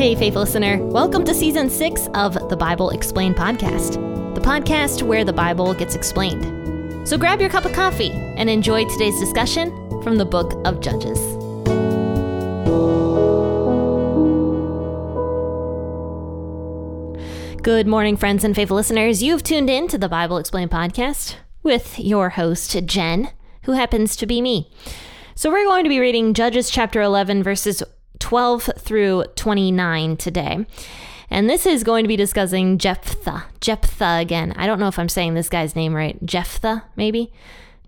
Hey, faith listener. Welcome to season six of the Bible Explained podcast, the podcast where the Bible gets explained. So grab your cup of coffee and enjoy today's discussion from the book of Judges. Good morning, friends and faithful listeners. You've tuned in to the Bible Explained podcast with your host, Jenn, who happens to be me. So, we're going to be reading Judges chapter 11, verses 12 through 29 today. And this is going to be discussing Jephthah. Jephthah again. I don't know if I'm saying this guy's name right. Jephthah, maybe?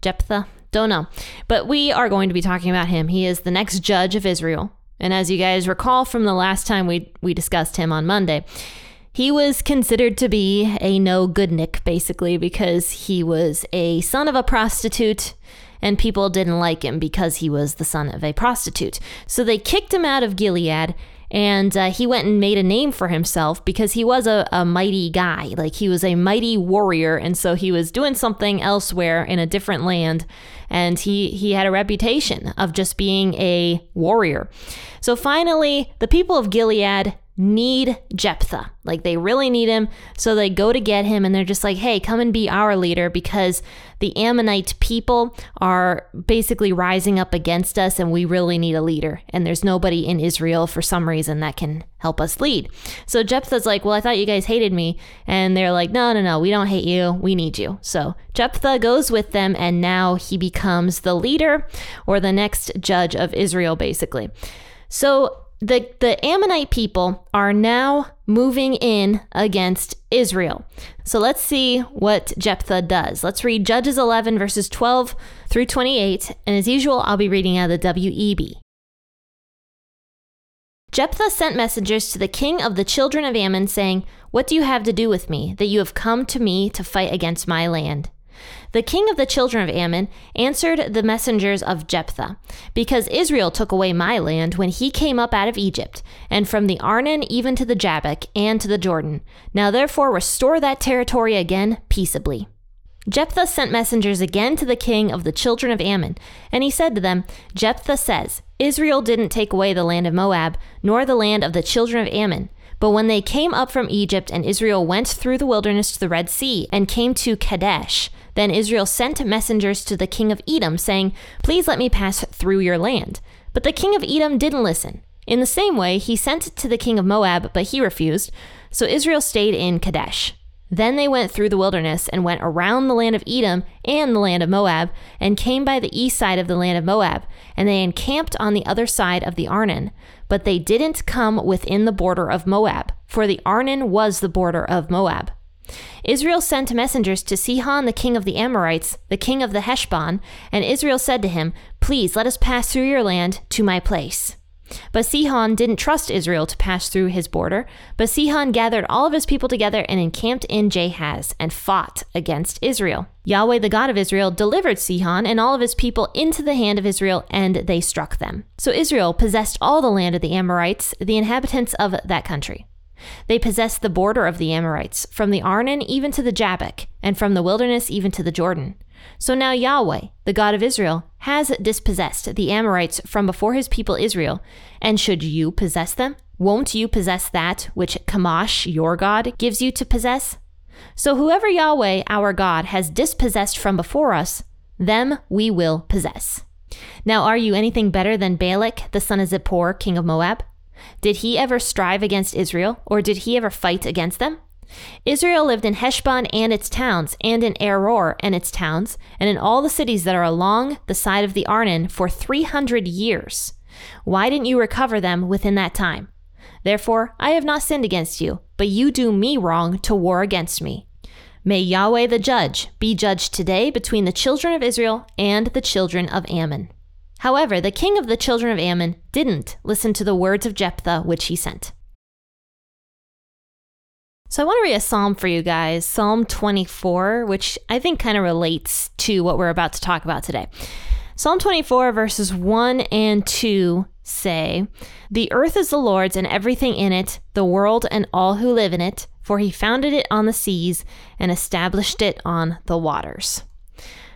Jephthah? Don't know. But we are going to be talking about him. He is the next judge of Israel. And as you guys recall from the last time we, we discussed him on Monday, he was considered to be a no good Nick, basically, because he was a son of a prostitute and people didn't like him because he was the son of a prostitute. So they kicked him out of Gilead and uh, he went and made a name for himself because he was a, a mighty guy. Like he was a mighty warrior. And so he was doing something elsewhere in a different land. And he, he had a reputation of just being a warrior. So finally, the people of Gilead need Jephthah. Like they really need him. So they go to get him and they're just like, hey, come and be our leader because the Ammonite people are basically rising up against us and we really need a leader. And there's nobody in Israel for some reason that can help us lead. So Jephthah's like, well, I thought you guys hated me. And they're like, no, no, no, we don't hate you. We need you. So Jephthah goes with them and now he becomes the leader or the next judge of Israel, basically. So the, the Ammonite people are now moving in against Israel. So let's see what Jephthah does. Let's read Judges 11, verses 12 through 28. And as usual, I'll be reading out of the WEB. Jephthah sent messengers to the king of the children of Ammon, saying, What do you have to do with me, that you have come to me to fight against my land? The king of the children of Ammon answered the messengers of Jephthah, Because Israel took away my land when he came up out of Egypt, and from the Arnon even to the Jabbok, and to the Jordan. Now therefore restore that territory again peaceably. Jephthah sent messengers again to the king of the children of Ammon, and he said to them, Jephthah says, Israel didn't take away the land of Moab, nor the land of the children of Ammon. But when they came up from Egypt, and Israel went through the wilderness to the Red Sea, and came to Kadesh, then Israel sent messengers to the king of Edom, saying, Please let me pass through your land. But the king of Edom didn't listen. In the same way, he sent to the king of Moab, but he refused. So Israel stayed in Kadesh. Then they went through the wilderness and went around the land of Edom and the land of Moab, and came by the east side of the land of Moab, and they encamped on the other side of the Arnon. But they didn't come within the border of Moab, for the Arnon was the border of Moab. Israel sent messengers to Sihon, the king of the Amorites, the king of the Heshbon, and Israel said to him, Please let us pass through your land to my place. But Sihon didn't trust Israel to pass through his border, but Sihon gathered all of his people together and encamped in Jahaz and fought against Israel. Yahweh, the God of Israel, delivered Sihon and all of his people into the hand of Israel, and they struck them. So Israel possessed all the land of the Amorites, the inhabitants of that country. They possessed the border of the Amorites, from the Arnon even to the Jabbok, and from the wilderness even to the Jordan. So now Yahweh, the God of Israel, has dispossessed the Amorites from before his people Israel. And should you possess them? Won't you possess that which Chemosh, your God, gives you to possess? So whoever Yahweh, our God, has dispossessed from before us, them we will possess. Now, are you anything better than Balak, the son of Zippor, king of Moab? Did he ever strive against Israel, or did he ever fight against them? Israel lived in Heshbon and its towns, and in Aroer and its towns, and in all the cities that are along the side of the Arnon for 300 years. Why didn't you recover them within that time? Therefore, I have not sinned against you, but you do me wrong to war against me. May Yahweh the judge be judged today between the children of Israel and the children of Ammon. However, the king of the children of Ammon didn't listen to the words of Jephthah which he sent. So I want to read a psalm for you guys, Psalm 24, which I think kind of relates to what we're about to talk about today. Psalm 24, verses 1 and 2 say, The earth is the Lord's and everything in it, the world and all who live in it, for he founded it on the seas and established it on the waters.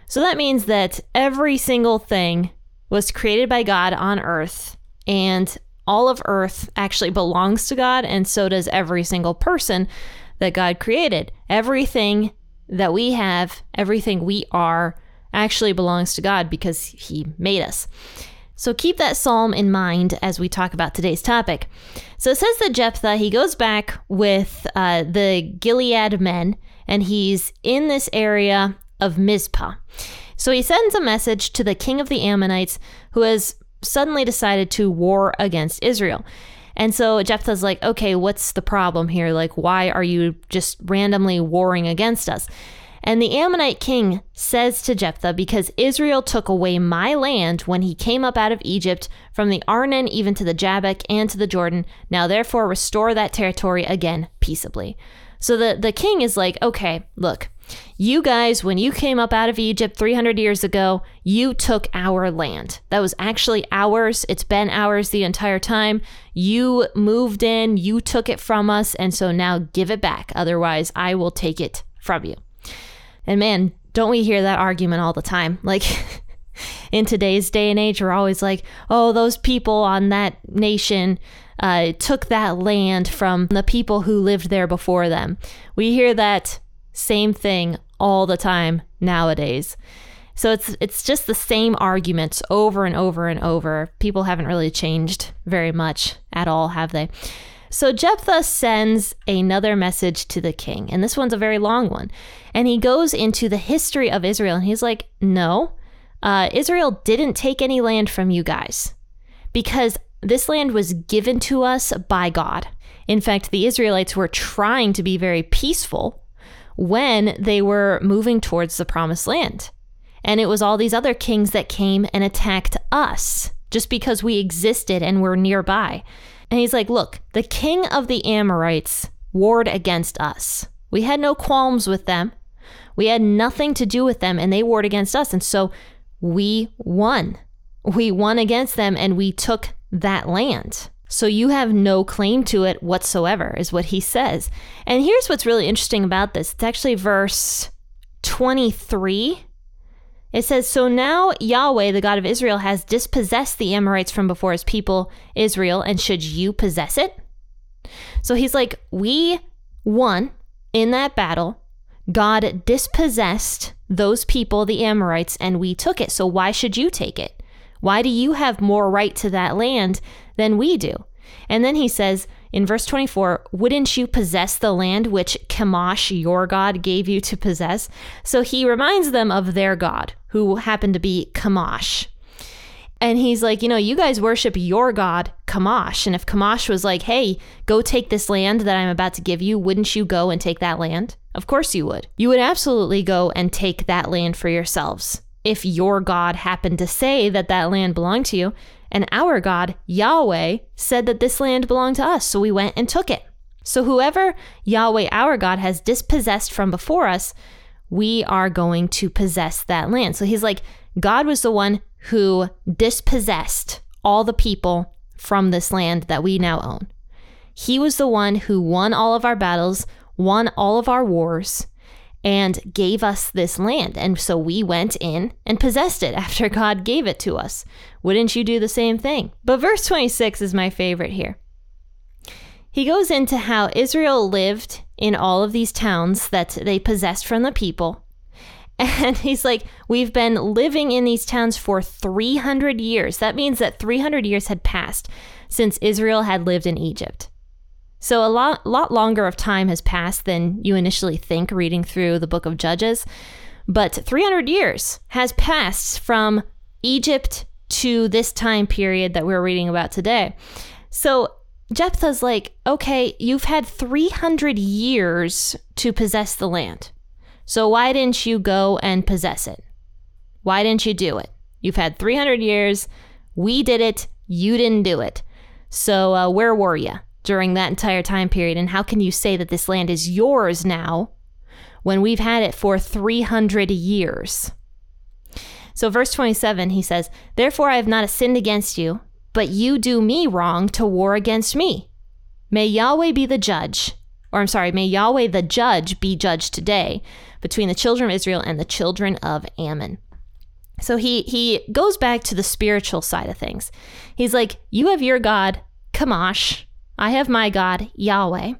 So that means that every single thing was created by God on earth, and all of earth actually belongs to God, and so does every single person that God created. Everything that we have, everything we are, actually belongs to God because He made us. So keep that psalm in mind as we talk about today's topic. So it says that Jephthah, he goes back with uh, the Gilead men, and he's in this area of Mizpah. So he sends a message to the king of the Ammonites who has suddenly decided to war against Israel. And so Jephthah's like, okay, what's the problem here? Like, why are you just randomly warring against us? And the Ammonite king says to Jephthah, Because Israel took away my land when he came up out of Egypt, from the Arnon even to the Jabbok and to the Jordan, now therefore restore that territory again peaceably. So the, the king is like, Okay, look, you guys, when you came up out of Egypt 300 years ago, you took our land. That was actually ours. It's been ours the entire time. You moved in, you took it from us, and so now give it back. Otherwise, I will take it from you. And man, don't we hear that argument all the time? Like in today's day and age, we're always like, oh, those people on that nation uh, took that land from the people who lived there before them. We hear that same thing all the time nowadays. So it's it's just the same arguments over and over and over. People haven't really changed very much at all, have they? So Jephthah sends another message to the king, and this one's a very long one. And he goes into the history of Israel, and he's like, No, uh, Israel didn't take any land from you guys because this land was given to us by God. In fact, the Israelites were trying to be very peaceful when they were moving towards the promised land. And it was all these other kings that came and attacked us just because we existed and were nearby. And he's like, Look, the king of the Amorites warred against us. We had no qualms with them. We had nothing to do with them, and they warred against us. And so we won. We won against them, and we took that land. So you have no claim to it whatsoever, is what he says. And here's what's really interesting about this it's actually verse 23 it says, So now Yahweh, the God of Israel, has dispossessed the Amorites from before his people Israel, and should you possess it? So he's like, We won in that battle. God dispossessed those people, the Amorites, and we took it. So why should you take it? Why do you have more right to that land than we do? And then he says, in verse 24, wouldn't you possess the land which Chemosh, your God, gave you to possess? So he reminds them of their God, who happened to be Chemosh. And he's like, you know, you guys worship your God, Chemosh. And if Chemosh was like, hey, go take this land that I'm about to give you, wouldn't you go and take that land? Of course you would. You would absolutely go and take that land for yourselves. If your God happened to say that that land belonged to you, and our God, Yahweh, said that this land belonged to us, so we went and took it. So whoever Yahweh, our God, has dispossessed from before us, we are going to possess that land. So he's like, God was the one who dispossessed all the people from this land that we now own. He was the one who won all of our battles, won all of our wars, and gave us this land. And so we went in and possessed it after God gave it to us. Wouldn't you do the same thing? But verse 26 is my favorite here. He goes into how Israel lived in all of these towns that they possessed from the people. And he's like, We've been living in these towns for 300 years. That means that 300 years had passed since Israel had lived in Egypt. So a lot, lot longer of time has passed than you initially think reading through the book of Judges. But 300 years has passed from Egypt to this time period that we're reading about today. So Jephthah's like, okay, you've had 300 years to possess the land. So why didn't you go and possess it? Why didn't you do it? You've had 300 years. We did it. You didn't do it. So uh, where were you? during that entire time period? And how can you say that this land is yours now when we've had it for 300 years? So, verse 27, he says, Therefore I have not sinned against you, but you do me wrong to war against me. May Yahweh be the judge, or I'm sorry, may Yahweh the judge be judged today between the children of Israel and the children of Ammon. So he he goes back to the spiritual side of things. He's like, you have your God, Chemosh. I have my God, Yahweh.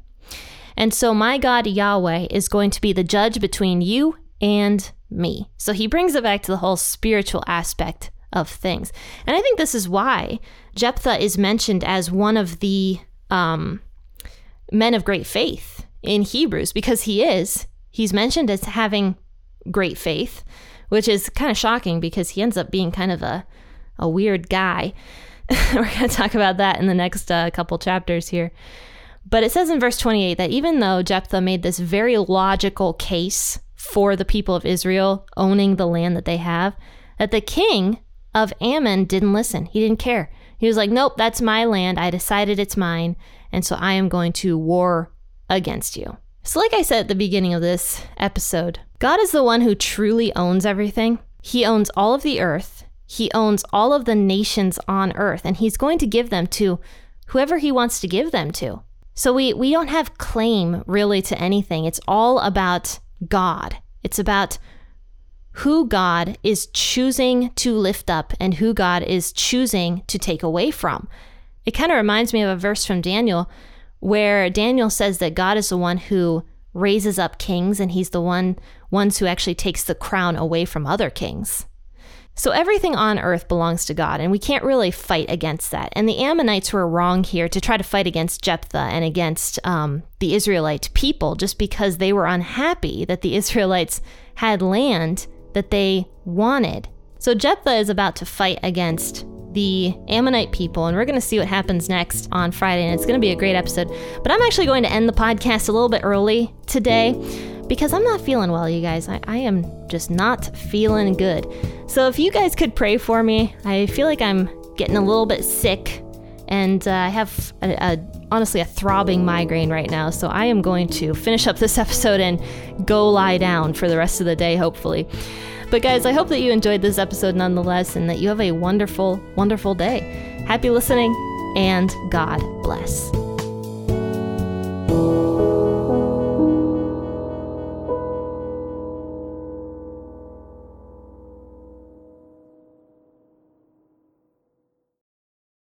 And so my God, Yahweh, is going to be the judge between you and me. So he brings it back to the whole spiritual aspect of things. And I think this is why Jephthah is mentioned as one of the um, men of great faith in Hebrews, because he is. He's mentioned as having great faith, which is kind of shocking because he ends up being kind of a, a weird guy. We're going to talk about that in the next uh, couple chapters here. But it says in verse 28 that even though Jephthah made this very logical case for the people of Israel owning the land that they have, that the king of Ammon didn't listen. He didn't care. He was like, nope, that's my land. I decided it's mine. And so I am going to war against you. So, like I said at the beginning of this episode, God is the one who truly owns everything. He owns all of the earth, He owns all of the nations on earth, and He's going to give them to whoever He wants to give them to. So, we, we don't have claim really to anything. It's all about God. It's about who God is choosing to lift up and who God is choosing to take away from. It kind of reminds me of a verse from Daniel where Daniel says that God is the one who raises up kings and he's the one ones who actually takes the crown away from other kings. So everything on earth belongs to God, and we can't really fight against that. And the Ammonites were wrong here to try to fight against Jephthah and against um, the Israelite people just because they were unhappy that the Israelites had land that they wanted. So Jephthah is about to fight against the Ammonite people, and we're going to see what happens next on Friday, and it's going to be a great episode. But I'm actually going to end the podcast a little bit early today because I'm not feeling well, you guys. I, I am just not feeling good. So if you guys could pray for me, I feel like I'm getting a little bit sick, and uh, I have a, a, honestly a throbbing migraine right now. So I am going to finish up this episode and go lie down for the rest of the day, hopefully. But guys, I hope that you enjoyed this episode nonetheless and that you have a wonderful, wonderful day. Happy listening and God bless.